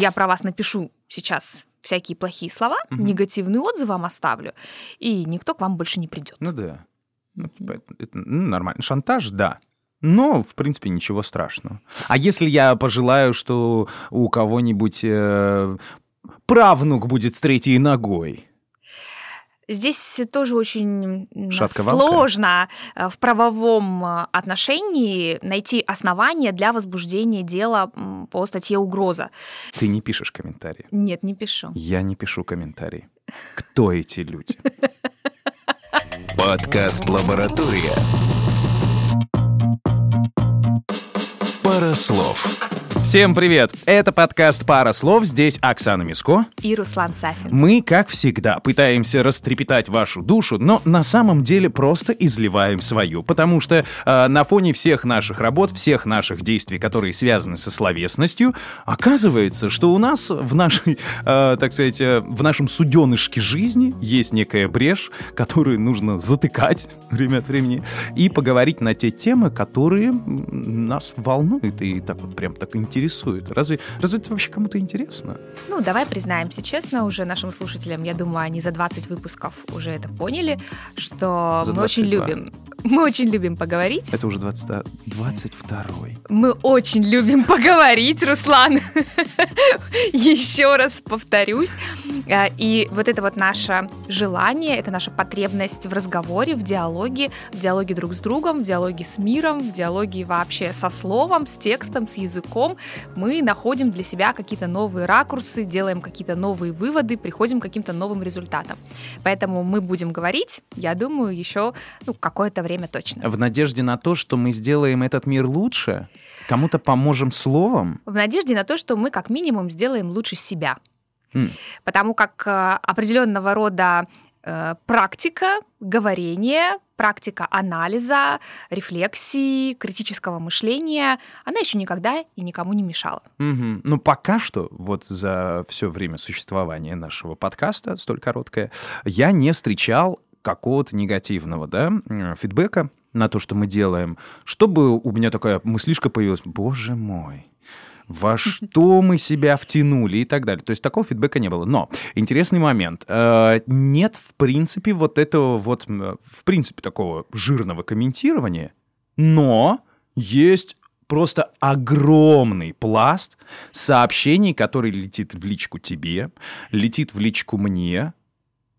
Я про вас напишу сейчас всякие плохие слова, Мгм. негативный отзыв вам оставлю, и никто к вам больше не придет. Ну да. Ну, типа, это- это, ну, нормально. Шантаж, да. Но, в принципе, ничего страшного. А если я пожелаю, что у кого-нибудь э, правнук будет с третьей ногой? Здесь тоже очень Шатковалка? сложно э, в правовом э, отношении найти основания для возбуждения дела по статье угроза. Ты не пишешь комментарии. Нет, не пишу. Я не пишу комментарии. Кто эти люди? Подкаст «Лаборатория». Пара слов. Всем привет! Это подкаст «Пара слов». Здесь Оксана Миско. И Руслан Сафин. Мы, как всегда, пытаемся растрепетать вашу душу, но на самом деле просто изливаем свою, потому что э, на фоне всех наших работ, всех наших действий, которые связаны со словесностью, оказывается, что у нас в нашей, э, так сказать, э, в нашем суденышке жизни есть некая брешь, которую нужно затыкать время от времени и поговорить на те темы, которые нас волнуют и так вот прям так интересуют. Разве, разве это вообще кому-то интересно? Ну, давай признаемся честно уже нашим слушателям, я думаю, они за 20 выпусков уже это поняли, что За мы очень 22. любим, мы очень любим поговорить. Это уже 20, 22-й. Мы очень любим поговорить, Руслан. Еще раз повторюсь. А, И вот это вот наше желание, это наша потребность в разговоре, в диалоге, в диалоге друг с другом, в диалоге с миром, в диалоге вообще со словом, с текстом, с языком. Мы находим для себя какие-то новые ракурсы, делаем какие-то новые выводы, приходим к каким-то новым результатам. Поэтому мы будем говорить, я думаю, еще ну, какое-то время точно. В надежде на то, что мы сделаем этот мир лучше, кому-то поможем словом. в надежде на то, что мы как минимум сделаем лучше себя. М. Потому как э, определенного рода э, практика говорения, практика анализа, рефлексии, критического мышления, она еще никогда и никому не мешала. Мгм. Ну, пока что, вот за все время существования нашего подкаста, столь короткое, я не встречал какого-то негативного, да, м, фидбэка на то, что мы делаем, чтобы у меня такая мыслишка появилась, боже мой, во что мы себя втянули и так далее. То есть такого фидбэка не было. Но интересный момент. Э, Нет, в принципе, вот этого вот, в принципе, такого жирного комментирования, но есть просто огромный пласт сообщений, который летит в личку тебе, летит в личку мне.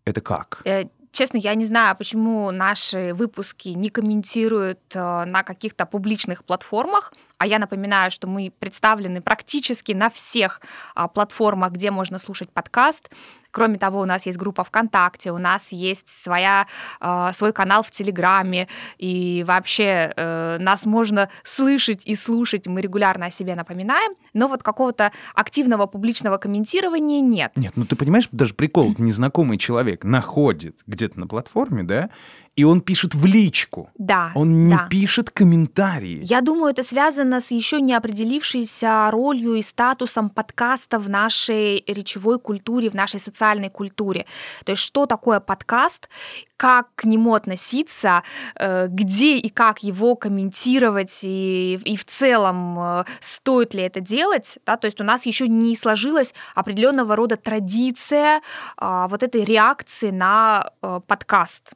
Это как? Э, Честно, я не знаю, почему наши выпуски не комментируют э, на каких-то публичных платформах. А я напоминаю, что мы представлены практически на всех а, платформах, где можно слушать подкаст. Кроме того, у нас есть группа ВКонтакте, у нас есть своя, а, свой канал в Телеграме, и вообще э, нас можно слышать и слушать, мы регулярно о себе напоминаем, но вот какого-то активного публичного комментирования нет. Нет, ну ты понимаешь, даже прикол, незнакомый человек находит где-то на платформе, да, и он пишет в личку. Да, Он не да. пишет комментарии. Я думаю, это связано с еще не определившейся ролью и статусом подкаста в нашей речевой культуре, в нашей социальной культуре. То есть что такое подкаст, как к нему относиться, э, где и как его комментировать, и, и в целом э, стоит ли это делать. Да? То есть у нас еще не сложилась определенного рода традиция а, вот этой реакции на э, подкаст.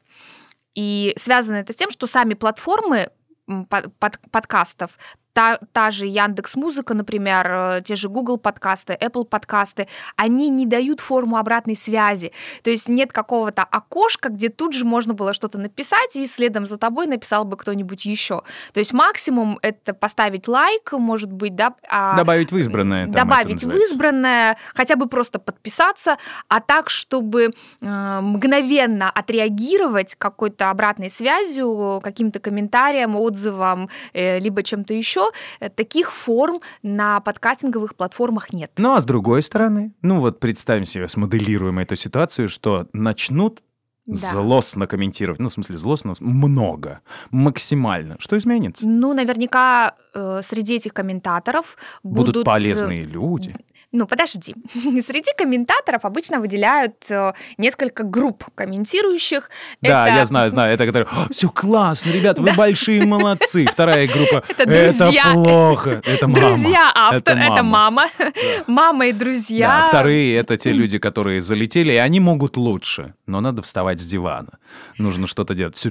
И связано это с тем, что сами платформы под- подкастов, та, та же Яндекс Музыка, например, э, те же Google подкасты, Apple подкасты, они не дают форму обратной связи. То есть нет какого-то окошка, где тут же можно было что-то написать, и следом за тобой написал бы кто-нибудь еще. То есть максимум это поставить лайк, может быть, да, а- Добавить в избранное. там добавить в избранное, хотя бы просто подписаться, а так, чтобы э, мгновенно отреагировать какой-то обратной связью, каким-то комментарием, отзывом, э, либо чем-то еще, э, таких форм на подкастинговых платформах нет. Ну, а с другой стороны, ну вот представим себе, смоделируем эту ситуацию, что начнут Да. злостно комментировать, ну, в смысле, злостно, много, максимально. Что изменится? Ну, наверняка э, среди этих комментаторов Будут, будут, э, полезные люди. Ну, подожди. Среди комментаторов обычно выделяют э, несколько групп комментирующих. Да, Это- я знаю, знаю. Это которые, все классно, ребят, вы Да. большие молодцы. Вторая группа, Это друзья. плохо. Это мама. Друзья, автор, Это это мама. мама. Мама и друзья. Да, вторые это те люди, которые залетели, и они могут лучше, но надо вставать с дивана. Нужно что-то делать.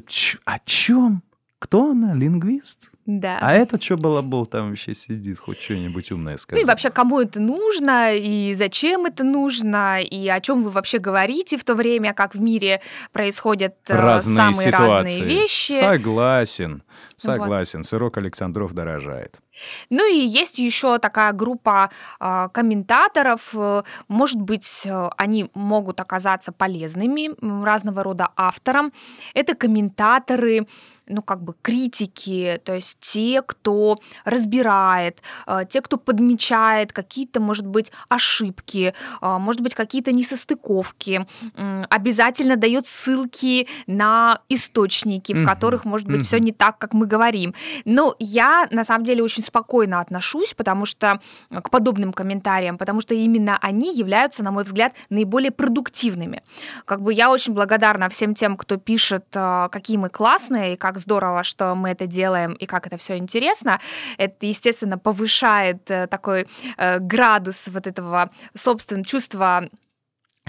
О чем? Кто она? Лингвист? Да. А этот что было был там вообще сидит, хоть что-нибудь умное Ну сказать. и вообще, кому это нужно, и зачем это нужно, и о чем вы вообще говорите в то время, как в мире происходят э, разные самые ситуации. разные вещи. Согласен, согласен. Сырок Александров дорожает. Ну и есть еще такая группа а, комментаторов. э, Может быть, э, они могут оказаться полезными разного рода авторам. Это комментаторы ну, как бы критики, то есть те, кто разбирает, э, те, кто подмечает какие-то, может быть, ошибки, э, может быть, какие-то несостыковки, обязательно дает ссылки на источники, в которых, может быть, все не так, как мы говорим. Но я, на самом деле, очень спокойно отношусь, потому что э, к подобным комментариям, потому что именно они являются, на мой взгляд, наиболее продуктивными. Как бы я очень благодарна всем тем, кто пишет, какие мы классные, и как здорово, что мы это делаем, и как это все интересно. Это, естественно, повышает э, такой э, градус вот этого собственного чувства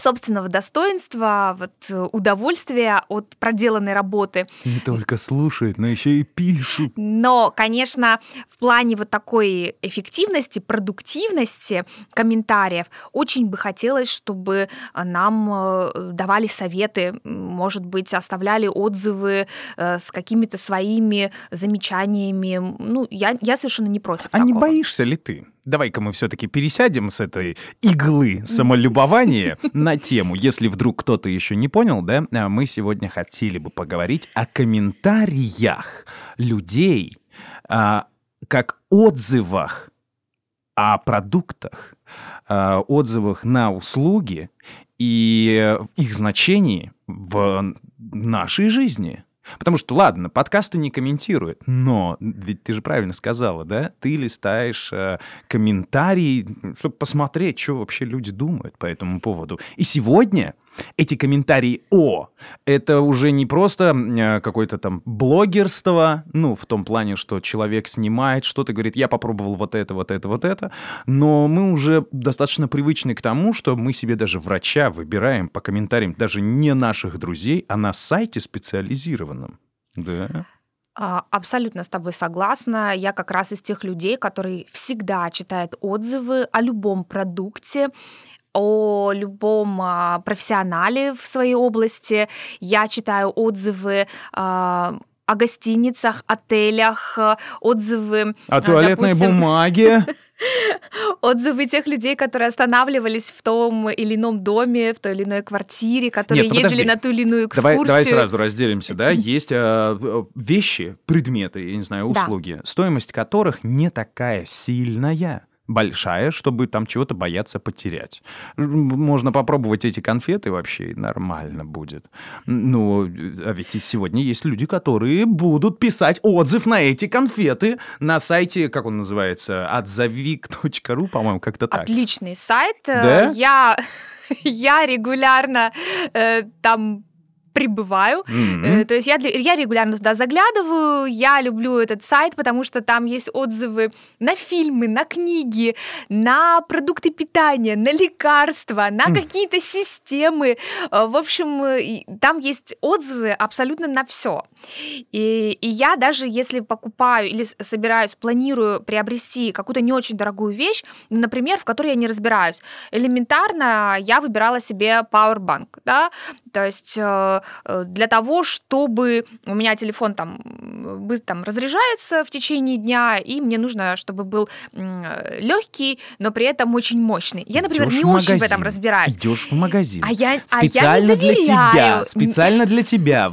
собственного достоинства, вот, э, удовольствия от проделанной работы. Не только слушает, но еще и пишет. Но, конечно, в плане вот такой эффективности, продуктивности комментариев очень бы хотелось, чтобы нам э, давали советы, может быть, оставляли отзывы э, с какими-то своими замечаниями. Ну, я, я совершенно не против А не такого. боишься ли ты? Давай-ка мы все-таки пересядем с этой иглы самолюбования на тему. Если вдруг кто-то еще не понял, да, а мы сегодня хотели бы поговорить о комментариях людей, а, как отзывах о продуктах, а, отзывах на услуги и их значении в нашей жизни. Потому что, ладно, подкасты не комментируют, но ведь ты же правильно сказала, да? Ты листаешь э, комментарии, чтобы посмотреть, что вообще люди думают по этому поводу. И сегодня эти комментарии «о» — это уже не просто э, какое-то там блогерство, ну, в том плане, что человек снимает что-то, говорит, я попробовал вот это, вот это, вот это, но мы уже достаточно привычны к тому, что мы себе даже врача выбираем по комментариям даже не наших друзей, а на сайте специализированном. Да. А, Абсолютно с тобой согласна. Я как раз из тех людей, которые всегда читают отзывы о любом продукте, о любом а, профессионале в своей области. Я читаю отзывы а, о гостиницах, отелях, а, отзывы... О туалетной допустим, бумаге. Отзывы тех людей, которые останавливались в том или ином доме, в той или иной квартире, которые Нет, ну ездили на ту или иную экскурсию. Давай, давай сразу разделимся, да? Есть э, вещи, предметы, я не знаю, Да. услуги, стоимость которых не такая сильная большая, чтобы там чего-то бояться потерять. Можно попробовать эти конфеты вообще, и нормально будет. Ну, а ведь и сегодня есть люди, которые будут писать отзыв на эти конфеты на сайте, как он называется, отзовик.ру, по-моему, как-то так. Отличный сайт. Э, Да? Я, я регулярно э, там прибываю. Э, То есть я, я регулярно туда заглядываю, я люблю этот сайт, потому что там есть отзывы на фильмы, на книги, на продукты питания, на лекарства, на Хм. какие-то системы. Э, В общем, э, там есть отзывы абсолютно на все. И, и я даже если покупаю или собираюсь, планирую приобрести какую-то не очень дорогую вещь, например, в которой я не разбираюсь, элементарно я выбирала себе Powerbank, да, то есть э, э, для того, чтобы у меня телефон там, там разряжается в течение дня, и мне нужно, чтобы был легкий, но при этом очень мощный. Я, например, Идёшь не очень в этом разбираюсь. Идешь в магазин. А я, а я Специально не для тебя, специально для тебя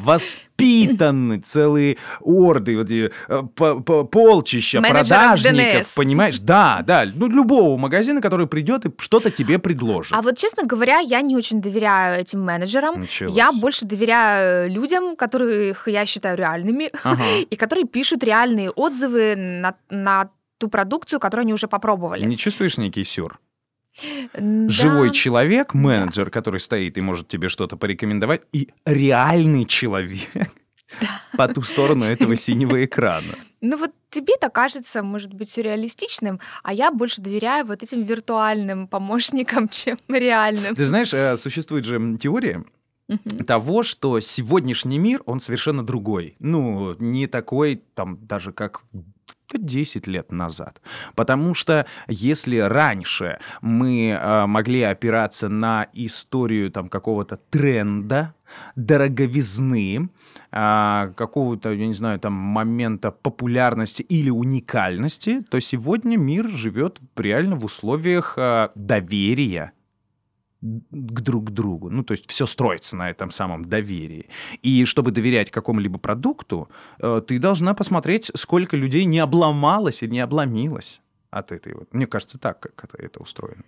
воспитаны целые орды, вот эти, э, по- по- полчища Менеджеров продажников, ДНС. понимаешь? Да, да, ну любого магазина, который придет и что-то тебе предложит. А вот, честно говоря, я не очень доверяю этим менеджерам. Началось. Я больше доверяю людям, которых я считаю реальными, Ага. и которые пишут реальные отзывы на, на ту продукцию, которую они уже попробовали. Не чувствуешь некий сюр? Живой Да. человек, менеджер, который стоит и может тебе что-то порекомендовать, и реальный человек по ту сторону этого синего экрана. Ну вот тебе это кажется, может быть, сюрреалистичным, а я больше доверяю вот этим виртуальным помощникам, чем реальным. Ты знаешь, э, существует же теория Мгм. того, что сегодняшний мир, он совершенно другой. Ну, не такой, там, даже как 10 лет назад. Потому что если раньше мы э, могли опираться на историю там какого-то тренда, дороговизны, а, какого-то, я не знаю, там момента популярности или уникальности, то сегодня мир живет реально в условиях а, доверия к друг другу. Ну, то есть все строится на этом самом доверии. И чтобы доверять какому-либо продукту, э, ты должна посмотреть, сколько людей не обломалось и не обломилось от этой вот. Мне кажется, так, как это, это устроено.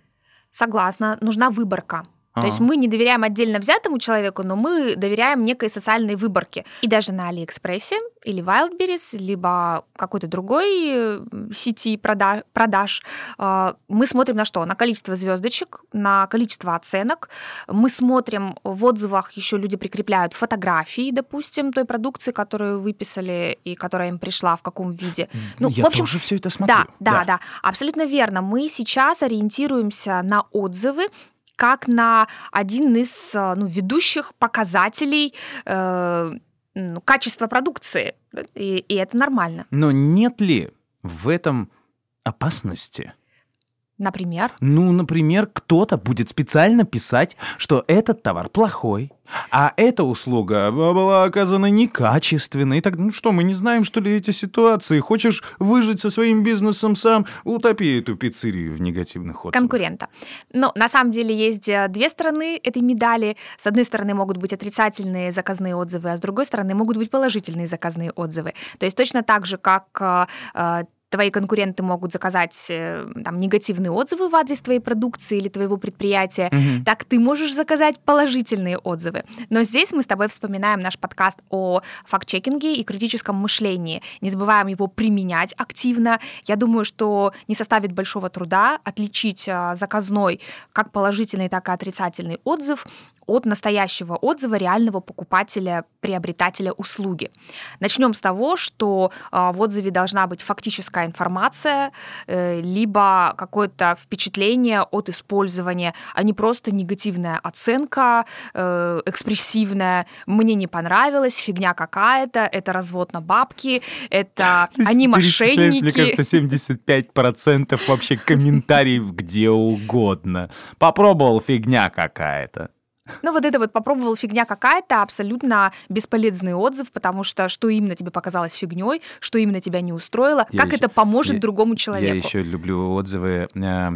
Согласна, нужна выборка. То есть Ага. мы не доверяем отдельно взятому человеку, но мы доверяем некой социальной выборке. И даже на Алиэкспрессе или Wildberries, либо какой-то другой э, сети прода- продаж, э, мы смотрим на что? На количество звездочек, на количество оценок. Мы смотрим в отзывах, еще люди прикрепляют фотографии, допустим, той продукции, которую выписали и которая им пришла, в каком виде. Ну, Я в общем, тоже все это смотрю. Да, да, да, абсолютно верно. Мы сейчас ориентируемся на отзывы как на один из э, ну, ведущих показателей э, ну, качества продукции. И, и это нормально. Но нет ли в этом опасности? Например, Ну, например, кто-то будет специально писать, что этот товар плохой, а эта услуга была оказана некачественной. И так, ну что, мы не знаем, что ли, эти ситуации? Хочешь выжить со своим бизнесом сам? Утопи эту пиццерию в негативных отзывах. конкурента. Но на самом деле есть э, две стороны этой медали. С одной стороны могут быть отрицательные заказные отзывы, а с другой стороны могут быть положительные заказные отзывы. То есть точно так же, как э, э, твои конкуренты могут заказать э, там, негативные отзывы в адрес твоей продукции или твоего предприятия, Мгм. так ты можешь заказать положительные отзывы. Но здесь мы с тобой вспоминаем наш подкаст о факт-чекинге и критическом мышлении. Не забываем его применять активно. Я думаю, что не составит большого труда отличить а, заказной как положительный, так и отрицательный отзыв от настоящего отзыва реального покупателя, приобретателя услуги. Начнем с того, что а, в отзыве должна быть фактическая информация, э, либо какое-то впечатление от использования, а не просто негативная оценка, э, экспрессивная. Мне не понравилось, фигня какая-то, это развод на бабки, это они мошенники. Мне кажется, 75% вообще комментариев где угодно. Попробовал фигня какая-то. Ну, вот это вот попробовал фигня какая-то, абсолютно бесполезный отзыв, потому что что именно тебе показалось фигней, что именно тебя не устроило, Я как ещё- это поможет я- другому Я человеку. еще люблю отзывы. э,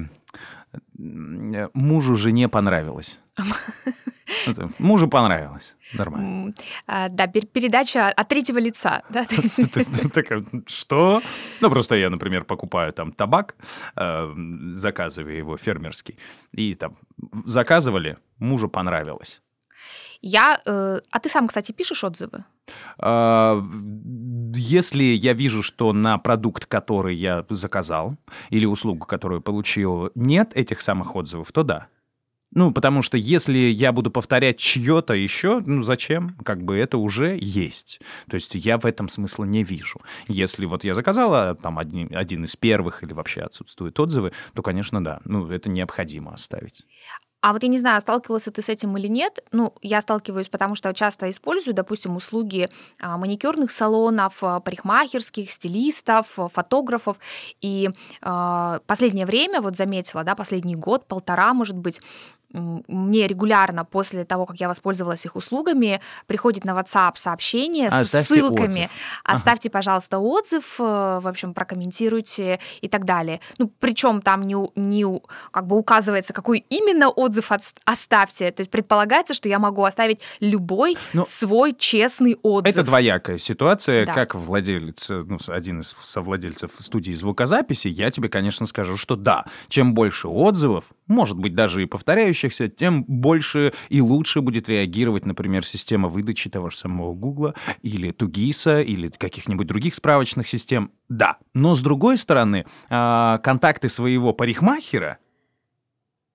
Мужу, жене понравилось. Это, Мужу понравилось. Нормально. А, Да, пер- передача от третьего лица. да, такая, Что? Ну, просто я, например, покупаю там табак, э, заказываю его фермерский, и там заказывали, мужу понравилось. Я, э, а ты сам, кстати, пишешь отзывы? А, Если я вижу, что на продукт, который я заказал, или услугу, которую получил, нет этих самых отзывов, то да. Ну, потому что если я буду повторять чье-то еще, ну зачем? Как бы это уже есть. То есть я в этом смысла не вижу. Если вот я заказала там один, один из первых или вообще отсутствуют отзывы, то, конечно, да. Ну, это необходимо оставить. А вот я не знаю, сталкивался ты с этим или нет. Ну, я сталкиваюсь, потому что часто использую, допустим, услуги а, маникюрных салонов, а, парикмахерских, стилистов, а, фотографов. И а, последнее время, вот заметила, да, последний год, полтора, может быть, мне регулярно после того, как я воспользовалась их услугами, приходит на WhatsApp сообщение с Оставьте ссылками. отзыв. Оставьте, пожалуйста, отзыв, э, в общем, прокомментируйте и так далее. Ну, причем там не, не как бы указывается, какой именно отзыв оставьте. То есть предполагается, что я могу оставить любой Ну, свой честный отзыв. Это двоякая ситуация. Да. Как владелец, э, ну, один из совладельцев студии звукозаписи, я тебе, конечно, скажу, что да, чем больше отзывов, может быть, даже и повторяющихся, тем больше и лучше будет реагировать, например, система выдачи того же самого Гугла или Тугиса или каких-нибудь других справочных систем. Да. Но, с другой стороны, а, контакты своего парикмахера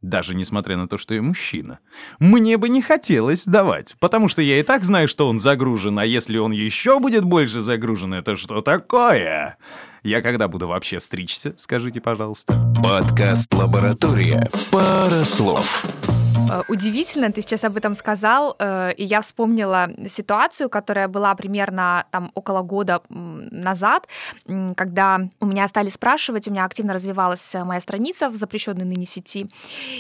даже несмотря на то, что я мужчина. Мне бы не хотелось давать, потому что я и так знаю, что он загружен, а если он еще будет больше загружен, это что такое? Я когда буду вообще стричься, скажите, пожалуйста. Подкаст «Лаборатория». Пара слов. Э, удивительно, ты сейчас об этом сказал, э, и я вспомнила ситуацию, которая была примерно там около года назад, когда у меня стали спрашивать, у меня активно развивалась моя страница в запрещенной ныне сети,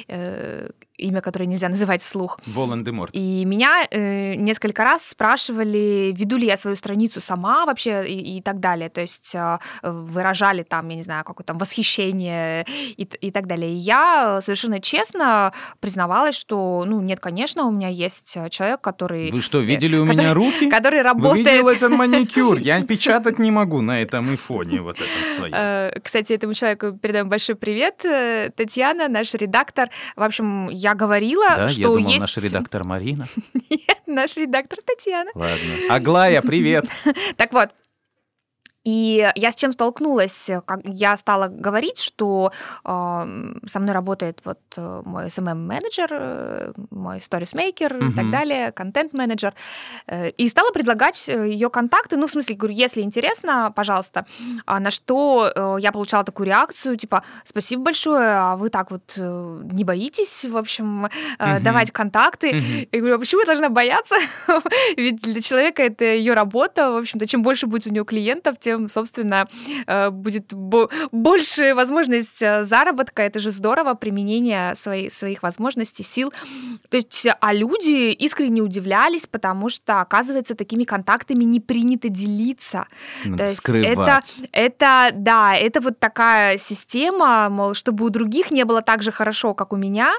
э, имя которое нельзя называть вслух. Волан-де-Морт. И меня э, несколько раз спрашивали, веду ли я свою страницу сама вообще и, и так далее. То есть э, выражали там, я не знаю, какое-то восхищение и, и так далее. И я совершенно честно признавалась, что, ну, нет, конечно, у меня есть человек, который... Вы что, видели у меня руки? Который работает... Вы видели этот маникюр? Я печатать не могу на этом ифоне вот этом своем. Э, кстати, этому человеку передаем большой привет. Э, Татьяна, наш редактор. В общем, я я говорила, да, что я думал, есть... наш редактор Марина. Нет, наш редактор Татьяна. Ладно. Аглая, привет. Так вот, и я с чем столкнулась? Как я стала говорить, что э, со мной работает вот э, мой SMM-менеджер, э, мой сторисмейкер uh-huh. и так далее, контент-менеджер. Э, и стала предлагать э, ее контакты. Ну, в смысле, говорю, если интересно, пожалуйста. А на что э, я получала такую реакцию, типа, спасибо большое, а вы так вот э, не боитесь, в общем, э, uh-huh. давать контакты. Uh-huh. Я говорю, а почему я должна бояться? Ведь для человека это ее работа. В общем-то, чем больше будет у нее клиентов, тем тем, собственно, э, будет больше возможность э, заработка. Это же здорово, применение своих, своих возможностей, сил. То есть, а люди искренне удивлялись, потому что, оказывается, такими контактами не принято делиться. Надо То есть скрывать. Это, это, да, это вот такая система, мол, чтобы у других не было так же хорошо, как у меня,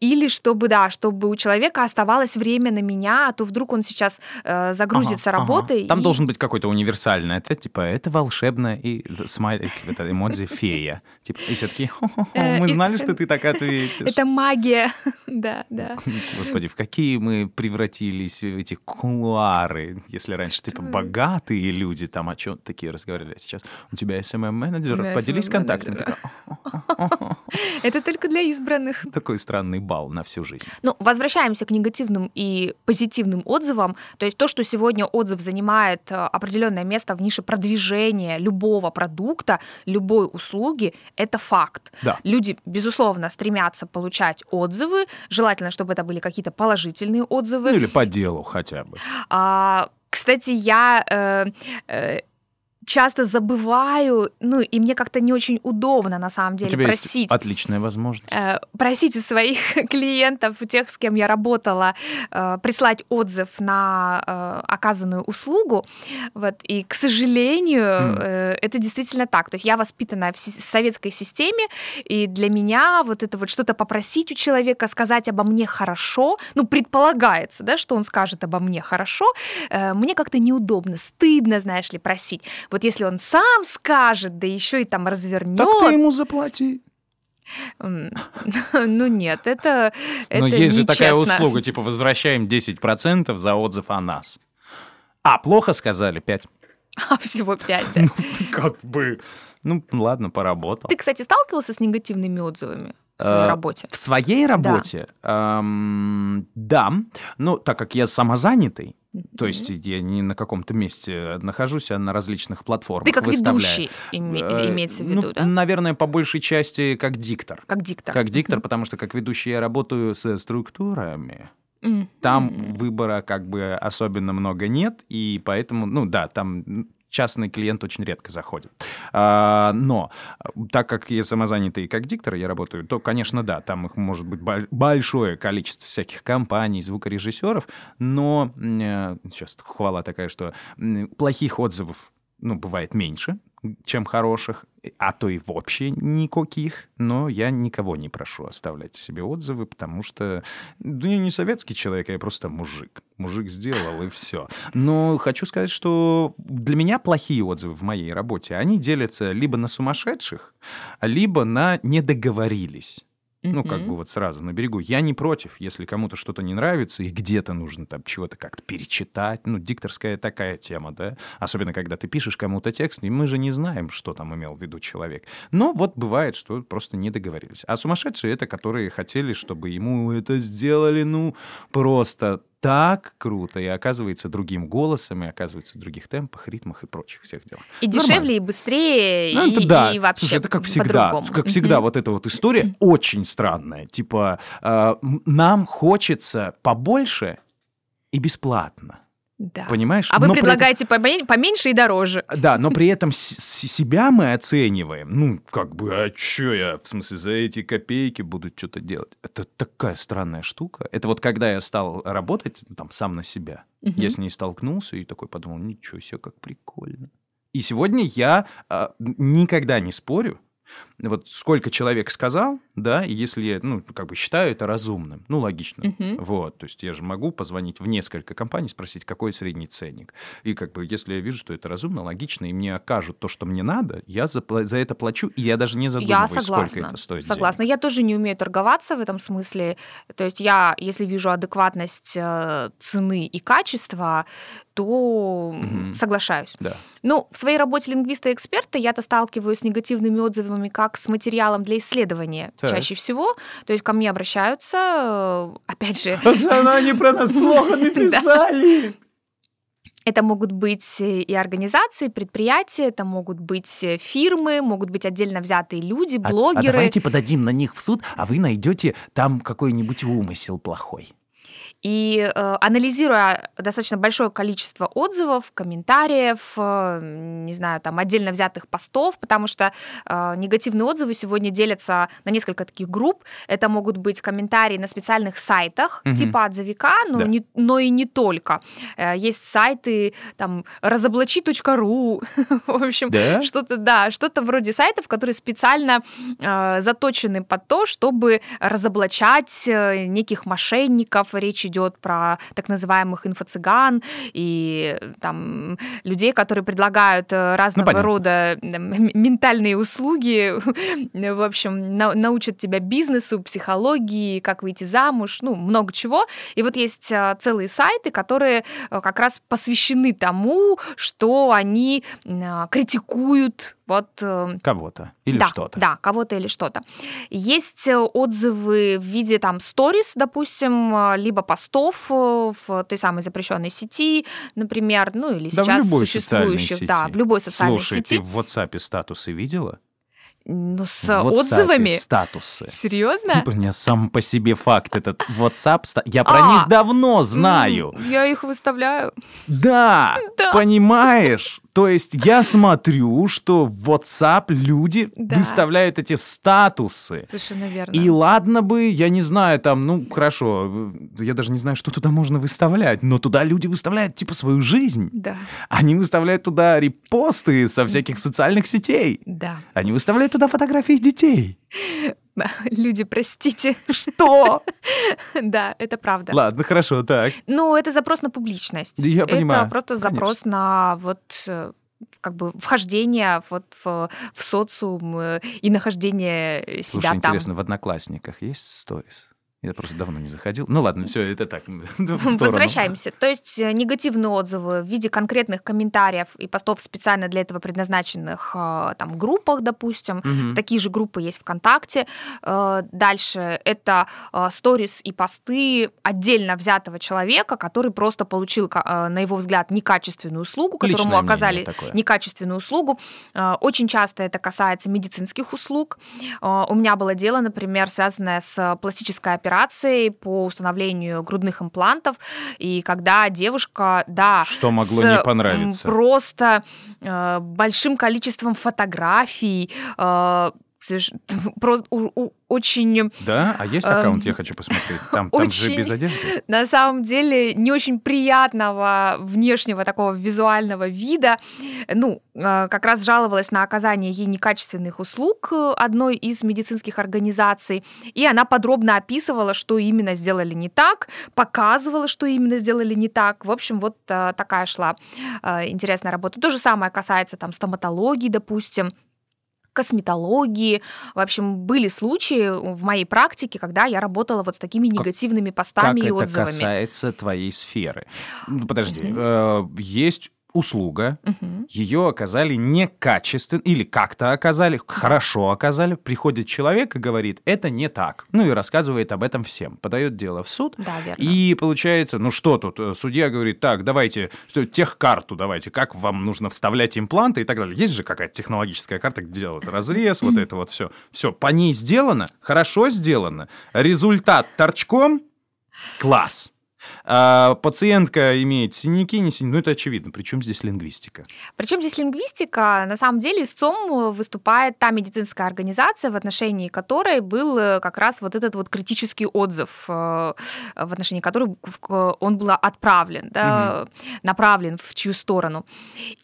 или чтобы, да, чтобы у человека оставалось время на меня, а то вдруг он сейчас э, загрузится Ага, работой. ага. Там и- должен быть какой-то универсальный ответ, типа, это волшебная и смайлик, это эмодзи фея. Типа, и все таки Э, мы и- знали, что ты так ответишь. Это магия, да, да. Господи, в какие мы превратились в эти кулуары, если раньше, типа, богатые люди там о чем такие разговаривали, а сейчас у тебя SMM-менеджер, поделись контактами. Это только для избранных. Такой странный бал на всю жизнь. Ну, возвращаемся к негативным и позитивным отзывам. То есть то, что сегодня отзыв занимает э, определенное место в нише продвижения любого продукта, любой услуги, это факт. Да. Люди, безусловно, стремятся получать отзывы. Желательно, чтобы это были какие-то положительные отзывы. Ну или по делу хотя бы. А, кстати, я э, э, часто забываю, ну и мне как-то не очень удобно на самом У деле тебя есть просить. отличная возможность. э, просить у своих клиентов, у тех, с кем я работала, э, прислать отзыв на э, оказанную услугу. Вот. И, к сожалению, э, это действительно так. То есть я воспитана в, в советской системе, и для меня вот это вот что-то попросить у человека, сказать обо мне хорошо, ну, предполагается, да, что он скажет обо мне хорошо, э, мне как-то неудобно, стыдно, знаешь ли, просить. Вот если он сам скажет, да еще и там развернет. Так ты ему заплати. Ну нет, это, это Но есть же такая нечестно. услуга, типа возвращаем 10% за отзыв о нас. А, плохо сказали, 5. А всего пять, да. Как бы, ну ладно, поработал. Ты, кстати, сталкивался с негативными отзывами в своей Э, работе? В своей работе, эм, да, ну, так как я самозанятый, то есть я не на каком-то месте нахожусь, а на различных платформах Ты как выставляю. ведущий име- Э, имеется в ну, виду, да? Наверное, по большей части как диктор. Как диктор. Как диктор, Мгм. потому что как ведущий я работаю со структурами. М. Там выбора как бы особенно много нет, и поэтому, ну да, там частный клиент очень редко заходит. А, но а, так как я самозанятый как диктор, я работаю, то, конечно, да, там их может быть боль- большое количество всяких компаний, звукорежиссеров, но сейчас хвала такая, что плохих отзывов ну, бывает меньше, чем хороших, а то и вообще никаких. Но я никого не прошу оставлять себе отзывы, потому что да я не советский человек, я просто мужик. Мужик сделал, и все. Но хочу сказать, что для меня плохие отзывы в моей работе, они делятся либо на сумасшедших, либо на недоговорились. Ну, как бы вот сразу на берегу. Я не против, если кому-то что-то не нравится, и где-то нужно там чего-то как-то перечитать. Ну, дикторская такая тема, да? Особенно, когда ты пишешь кому-то текст, и мы же не знаем, что там имел в виду человек. Но вот бывает, что просто не договорились. А сумасшедшие — это которые хотели, чтобы ему это сделали, ну, просто так круто, и оказывается другим голосом, и оказывается в других темпах, ритмах и прочих всех дел. И Нормально. дешевле, и быстрее, Ну, и, это да. и вообще Слушай, это как всегда. Как всегда, вот эта вот история очень странная. Типа, э, нам хочется побольше и бесплатно. Да. Понимаешь? А вы Но этом- предлагаете помен- поменьше и дороже. Да, но при этом себя мы оцениваем. Ну, как бы, а чё я, в смысле, за эти копейки буду что-то делать? Это такая странная штука. Это вот когда я стал работать там сам на себя, я с ней столкнулся и такой подумал, ничего себе, как прикольно. И сегодня я а, никогда не спорю. Вот сколько человек сказал, да, и если я, ну, как бы считаю это разумным, ну, логично. Мгм. Вот, то есть я же могу позвонить в несколько компаний, спросить, какой средний ценник. И как бы, если я вижу, что это разумно, логично, и мне окажут то, что мне надо, я за, за это плачу, и я даже не Я задумываюсь, согласна. сколько это стоит Согласна. денег. Я тоже не умею торговаться в этом смысле. То есть я, если вижу адекватность э, цены и качества, то Мгм. соглашаюсь. Да. Ну, в своей работе лингвиста-эксперта я-то сталкиваюсь с негативными отзывами как с материалом для исследования Так. чаще всего. То есть ко мне обращаются, э, опять же, Оксана, они про нас плохо написали. Это могут быть э, и организации, предприятия, это могут быть э, фирмы, могут быть отдельно взятые люди, А- блогеры. А, давайте подадим на них в суд, а вы найдете там какой-нибудь умысел плохой. И э, анализируя достаточно большое количество отзывов, комментариев, э, не знаю, там отдельно взятых постов, потому что э, негативные отзывы сегодня делятся на несколько таких групп. Это могут быть комментарии на специальных сайтах, Мгм. типа отзывика, но, Да. не, но и не только. Э, есть сайты там разоблачи.ру, в общем, Да? что-то, да, что-то вроде сайтов, которые специально э, заточены под то, чтобы разоблачать неких мошенников. Речь идет про так называемых инфо-цыган и э, там людей, которые предлагают э, разного понятно. рода ментальные услуги. В общем, на- научат тебя бизнесу, психологии, как выйти замуж, ну, много чего. И вот есть э, целые сайты, которые как раз посвящены тому, что они критикуют вот э, Кого-то или да, что-то. Да, кого-то или что-то. Есть э, отзывы в виде там сторис, допустим, э, либо постов э, в той самой запрещенной сети, например, ну или Да в сейчас социальной существующих, да, сети. в любой социальной Слушай, сети. ты в WhatsApp статусы видела? Ну, с В WhatsApp отзывами. статусы. Серьезно? У меня сам по себе факт этот WhatsApp. Я про А. них давно знаю. Я их выставляю. Да, Да. понимаешь? То есть я смотрю, что в WhatsApp люди Да. выставляют эти статусы. Совершенно верно. И ладно бы, я не знаю, там, ну, хорошо, я даже не знаю, что туда можно выставлять, но туда люди выставляют, типа, свою жизнь. Да, Они выставляют туда репосты со всяких социальных сетей. да. Они выставляют туда фотографии детей. Люди, простите. Что? Да, это правда. Ладно, хорошо, так. Ну, это запрос на публичность. Я понимаю, Это просто запрос на вот э, как бы вхождение вот в, в социум э, и нахождение э, Слушай, себя там. интересно, в Одноклассниках есть сторис? Я просто давно не заходил. Ну ладно, все, это так. Возвращаемся. То есть э, негативные отзывы в виде конкретных комментариев и постов специально для этого предназначенных э, там группах, допустим. Мгм. Такие же группы есть ВКонтакте. Э, Дальше это сторис и посты отдельно взятого человека, который просто получил, на его взгляд, некачественную услугу, которому Личное оказали такое. некачественную услугу. Очень часто это касается медицинских услуг. У меня было дело, например, связанное с пластической операцией по установлению грудных имплантов, и когда девушка, да, Что могло с, не понравиться? Просто э, большим количеством фотографий, э, просто очень, Да? А есть Эм, аккаунт, я хочу посмотреть. Там, там же без одежды. на самом деле, не очень приятного внешнего такого визуального вида. Ну, э, как раз жаловалась на оказание ей некачественных услуг э, одной из медицинских организаций, и она подробно описывала, что именно сделали не так, показывала, что именно сделали не так. В общем, вот э, такая шла э, интересная работа. То же самое касается там стоматологии, допустим. Косметологии. В общем, были случаи в моей практике, когда я работала вот с такими негативными постами как и это отзывами. касается твоей сферы? Ну, Подожди, э, есть услуга, Мгм. ее оказали некачественно или как-то оказали, хорошо оказали. Приходит человек и говорит, это не так. Ну и рассказывает об этом всем. Подает дело в суд. Да, верно. И получается, ну что тут, э, судья говорит, так, давайте, что, техкарту давайте, как вам нужно вставлять импланты и так далее. Есть же какая-то технологическая карта, где делают разрез, вот это вот все. Все, по ней сделано, хорошо сделано, результат торчком, класс. А пациентка имеет синяки, не синяки, ну это очевидно. Причем здесь лингвистика? Причем здесь лингвистика? На самом деле истцом выступает та медицинская организация, в отношении которой был э, как раз вот этот вот критический отзыв, э, в отношении которого он был отправлен, да, направлен в чью сторону.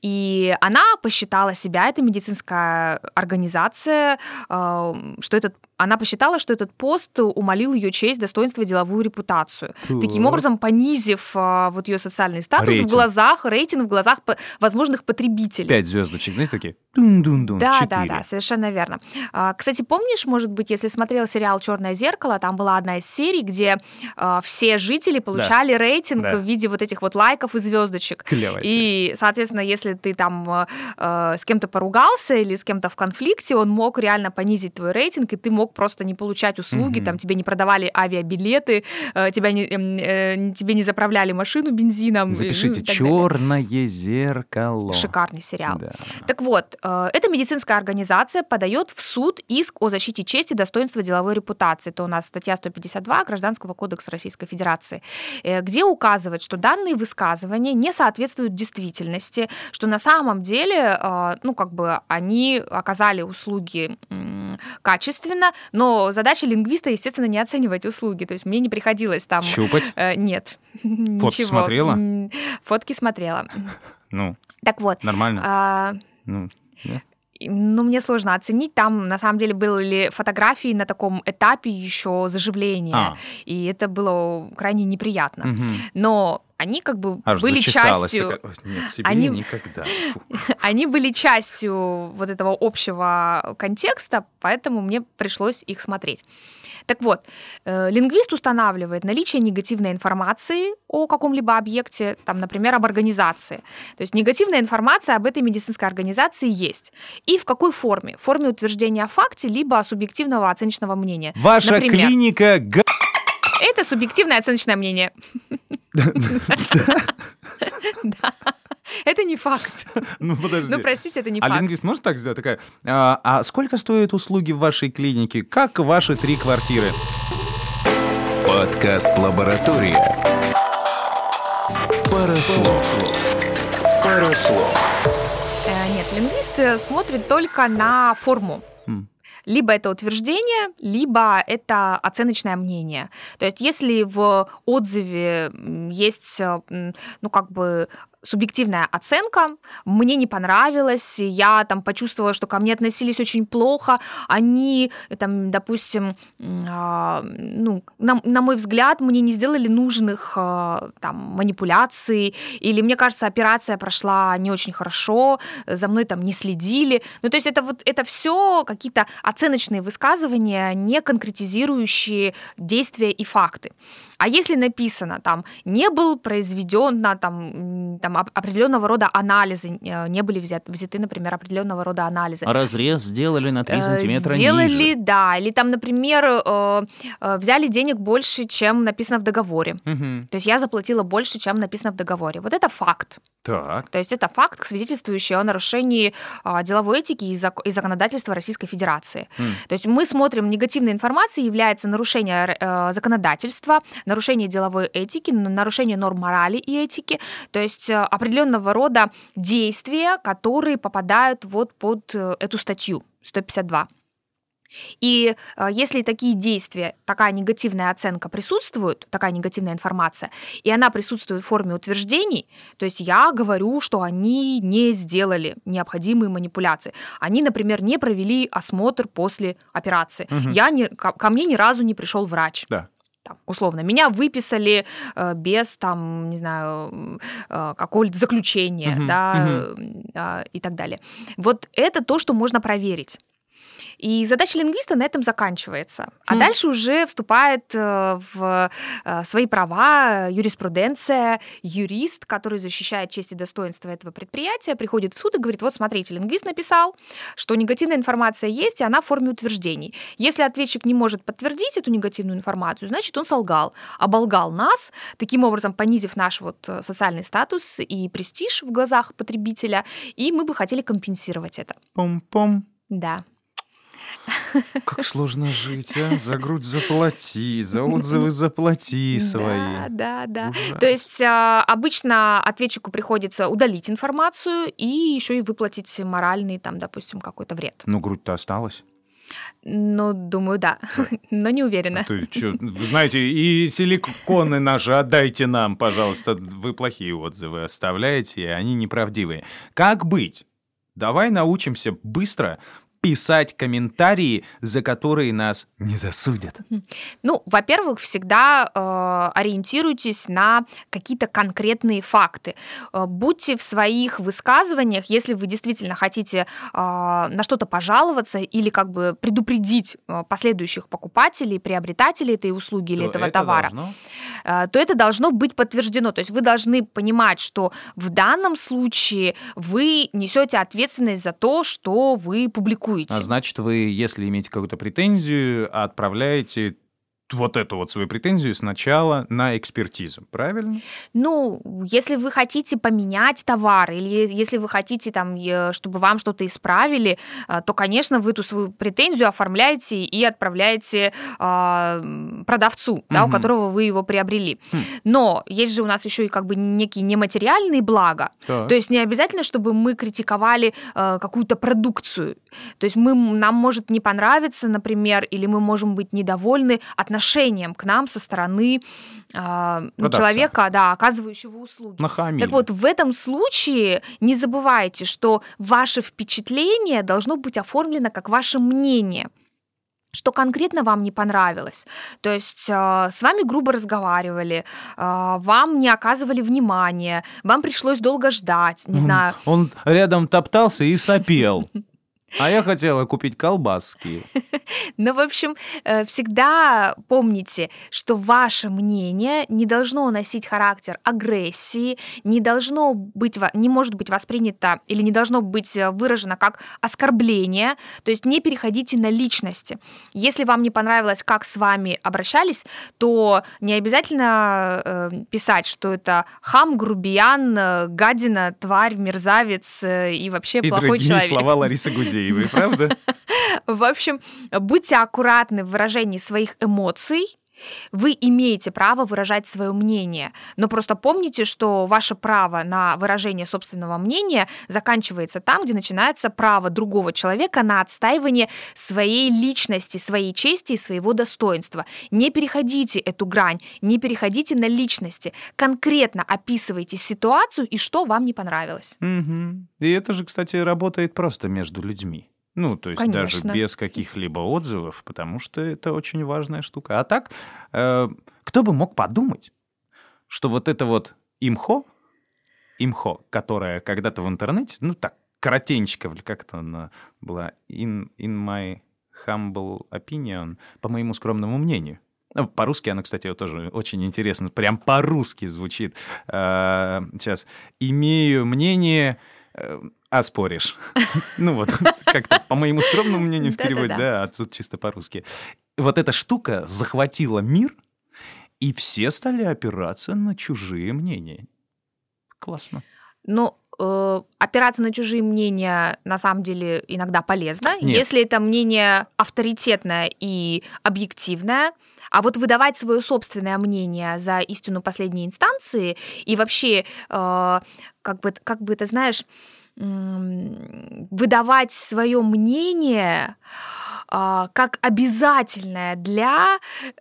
И она посчитала себя, эта медицинская организация, э, что этот она посчитала, что этот пост умолил ее честь, достоинство деловую репутацию. Таким Так. Образом, понизив а, вот ее социальный статус Рейтинг. в глазах, рейтинг в глазах по- возможных потребителей. Пять звездочек, знаете, такие? Дун-дун-дун, Да, да, четыре. да, совершенно верно. А, Кстати, помнишь, может быть, если смотрел сериал Черное зеркало, там была одна из серий, где а, все жители получали рейтинг Да. в виде вот этих вот лайков и звездочек. Клевая серия. И, соответственно, если ты там э, э, с кем-то поругался или с кем-то в конфликте, он мог реально понизить твой рейтинг, и ты мог просто не получать услуги, Мгм. там тебе не продавали авиабилеты, э, тебя не, тебе не заправляли машину бензином. и- ну, Запишите и далее. черное зеркало. Шикарный сериал. Да. Так вот, э, эта медицинская организация подает в суд иск о защите чести, достоинства деловой репутации. Это у нас статья 152 Гражданского кодекса Российской Федерации, э, где указывает, что данные высказывания не соответствуют действительности, что на самом деле, э, ну, как бы они оказали услуги качественно, но задача лингвиста, естественно, не оценивать услуги. То есть мне не приходилось там... Щупать? э, Нет. Фотки ничего. смотрела? Фотки смотрела. Ну, Так вот, нормально. а, Ну, Ну, мне сложно оценить. Там, на самом деле, были фотографии на таком этапе еще заживления. а, И это было крайне неприятно. мгм. Но они как бы Аж были частью... такая, «Ой, Нет, себе они- никогда. Фу. Они были частью вот этого общего контекста, поэтому мне пришлось их смотреть. Так вот, э, лингвист устанавливает наличие негативной информации о каком-либо объекте, там, например, об организации. То есть негативная информация об этой медицинской организации есть. И в какой форме? В форме утверждения о факте, либо субъективного оценочного мнения. Ваша Например. клиника га- Это субъективное оценочное мнение. Да. Это не факт. Ну, подожди. Ну, простите, это не а факт. лингвист может так сделать? Такая, а, а сколько стоят услуги в вашей клинике? Как ваши три квартиры? Подкаст «Лаборатория». Парослов. Парослов. Э, Нет, лингвист э, смотрит только на форму. М. Либо это утверждение, либо это оценочное мнение. То есть если в отзыве есть, э, ну, как бы субъективная оценка, мне не понравилось, я там почувствовала, что ко мне относились очень плохо, они, там, допустим, а, ну, на, на мой взгляд, мне не сделали нужных а, там манипуляций, или мне кажется, операция прошла не очень хорошо, за мной там не следили. Ну, то есть это вот это все какие-то оценочные высказывания, не конкретизирующие действия и факты. А если написано там не был произведен на там, там оп- определенного рода анализы, э, не были взяты, взяты, например, определенного рода анализы. Разрез сделали на 3 Э, сантиметра Сделали, ниже. да. Или там, например, э, взяли денег больше, чем написано в договоре. Мгм. То есть я заплатила больше, чем написано в договоре. Вот это факт. Так. То есть это факт, свидетельствующий о нарушении а, деловой этики и, зак- и законодательства Российской Федерации. М. То есть мы смотрим, негативной информацией является нарушение законодательства, нарушение деловой этики, нарушение норм морали и этики, то есть э, определенного рода действия, которые попадают вот под э, эту статью 152. И э, если такие действия, такая негативная оценка присутствует, такая негативная информация, и она присутствует в форме утверждений, то есть я говорю, что они не сделали необходимые манипуляции. Они, например, не провели осмотр после операции. Мгм. Я не, ко, ко мне ни разу не пришел врач. Да. Там, условно, меня выписали э, без там, не знаю, э, какого-то заключения, Мгм, да, э, и так далее. Вот это то, что можно проверить. И задача лингвиста на этом заканчивается. А Хм. дальше уже вступает э, в э, свои права юриспруденция, юрист, который защищает честь и достоинство этого предприятия, приходит в суд и говорит, вот смотрите, лингвист написал, что негативная информация есть, и она в форме утверждений. Если ответчик не может подтвердить эту негативную информацию, значит, он солгал, оболгал нас, таким образом понизив наш вот э, социальный статус и престиж в глазах потребителя, и мы бы хотели компенсировать это. Пом-пом. Да. Как сложно жить, а? За грудь заплати, за отзывы заплати Да, свои. да, да. Ужасно. То есть а, обычно ответчику приходится удалить информацию и еще и выплатить моральный, там, допустим, какой-то вред. Ну, грудь-то осталась. Ну, думаю, да, но не уверена. А то чё, знаете, и силиконы наши отдайте нам, пожалуйста. Вы плохие отзывы оставляете, и они неправдивые. Как быть? Давай научимся быстро писать комментарии, за которые нас не засудят. Ну, во-первых, всегда э, ориентируйтесь на какие-то конкретные факты. Э, будьте в своих высказываниях, если вы действительно хотите э, на что-то пожаловаться или как бы предупредить э, последующих покупателей, приобретателей этой услуги или То этого это товара, должно- э, то это должно быть подтверждено. То есть вы должны понимать, что в данном случае вы несете ответственность за то, что вы публикуете. А значит, вы, если имеете какую-то претензию, отправляете вот эту вот свою претензию сначала на экспертизу, правильно? Ну, если вы хотите поменять товар или если вы хотите, там, э, чтобы вам что-то исправили, э, то, конечно, вы эту свою претензию оформляете и отправляете м, продавцу, да, у которого вы его приобрели. Хм. Но есть же у нас еще и как бы некие нематериальные блага. Так. То есть не обязательно, чтобы мы критиковали э, какую-то продукцию. То есть мы, нам может не понравиться, например, или мы можем быть недовольны отношением к нам со стороны Продавца. человека, да, оказывающего услуги. Нахамили. Так вот, в этом случае не забывайте, что ваше впечатление должно быть оформлено как ваше мнение что конкретно вам не понравилось. То есть э, с вами грубо разговаривали, э, вам не оказывали внимания, вам пришлось долго ждать, не знаю. Он рядом топтался и сопел. А я хотела купить колбаски. Ну, в общем, э, всегда помните, что ваше мнение не должно носить характер агрессии, не должно быть, не может быть воспринято или не должно быть э, выражено как оскорбление. То есть не переходите на личности. Если вам не понравилось, как с вами обращались, то не обязательно э, писать, что это хам, грубиян, гадина, тварь, мерзавец и вообще И плохой другие человек. слова Ларисы Гузеевой, правда? В общем, будьте аккуратны в выражении своих эмоций. Вы имеете право выражать свое мнение, но просто помните, что ваше право на выражение собственного мнения заканчивается там, где начинается право другого человека на отстаивание своей личности, своей чести и своего достоинства. Не переходите эту грань, не переходите на личности. Конкретно описывайте ситуацию и что вам не понравилось. Мгм. И это же, кстати, работает просто между людьми. Ну, то есть Конечно. даже без каких-либо отзывов, потому что это очень важная штука. А так, э, кто бы мог подумать, что вот это вот имхо, имхо, которая когда-то в интернете, ну так, коротенько, как-то она была, in, in my humble opinion, по моему скромному мнению. Ну, По-русски она, кстати, тоже очень интересно. Прям по-русски звучит. Э, Сейчас. Имею мнение, э, оспоришь. Ну вот, как-то по моему скромному мнению в переводе, да, а тут чисто по-русски. Вот эта штука захватила мир, и все стали опираться на чужие мнения. Классно. Ну, э, опираться на чужие мнения на самом деле иногда полезно, Нет. если это мнение авторитетное и объективное. А вот выдавать свое собственное мнение за истину последней инстанции и вообще, э, как бы, как бы это знаешь, выдавать свое мнение как обязательное для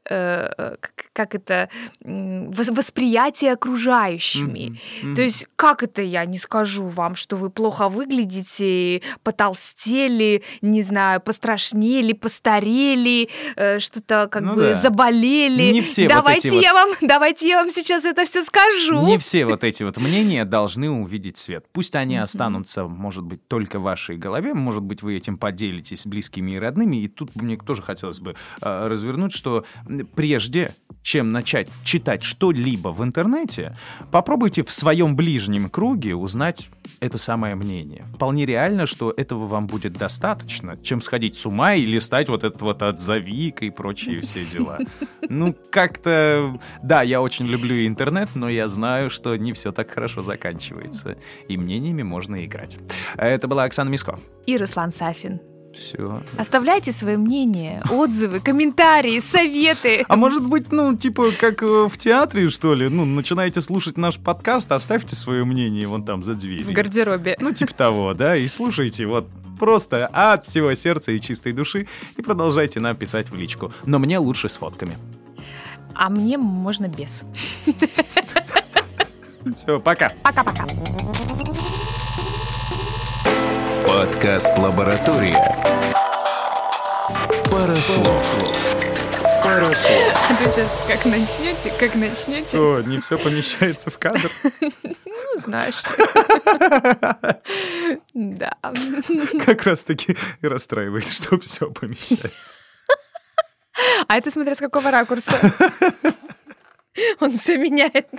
э, как, как это восприятия окружающими. Мгм, То мгм. есть, как это я не скажу вам, что вы плохо выглядите, потолстели, не знаю, пострашнели, постарели, э, что-то как Ну бы да. заболели. Не все вот давайте эти вот- я вам, давайте я вам сейчас это все скажу. Не все вот эти вот мнения должны увидеть свет. Пусть они останутся, может быть, только в вашей голове, может быть, вы этим поделитесь с близкими и родными, теме, и тут мне тоже хотелось бы э, развернуть, что прежде чем начать читать что-либо в интернете, попробуйте в своем ближнем круге узнать это самое мнение. Вполне реально, что этого вам будет достаточно, чем сходить с ума и листать вот этот вот отзовик и прочие все дела. Ну, как-то... Да, я очень люблю интернет, но я знаю, что не все так хорошо заканчивается. И мнениями можно играть. Это была Оксана Миско. И Руслан Сафин. Все. Оставляйте свое мнение, отзывы, комментарии, советы. А может быть, ну, типа, как э, в театре, что ли? Ну, начинаете слушать наш подкаст, оставьте свое мнение вон там за дверью. В гардеробе. Ну, типа того, да, и слушайте вот просто от всего сердца и чистой души и продолжайте нам писать в личку. Но мне лучше с фотками. А мне можно без. Все, пока. Пока-пока. Подкаст «Лаборатория». Пара слов. Пара слов. А ты сейчас как начнете, как начнете, Что, не все помещается в кадр? ну, знаешь. Да. Как раз таки и расстраивает, что все помещается. А это смотря с какого ракурса. Он все меняет.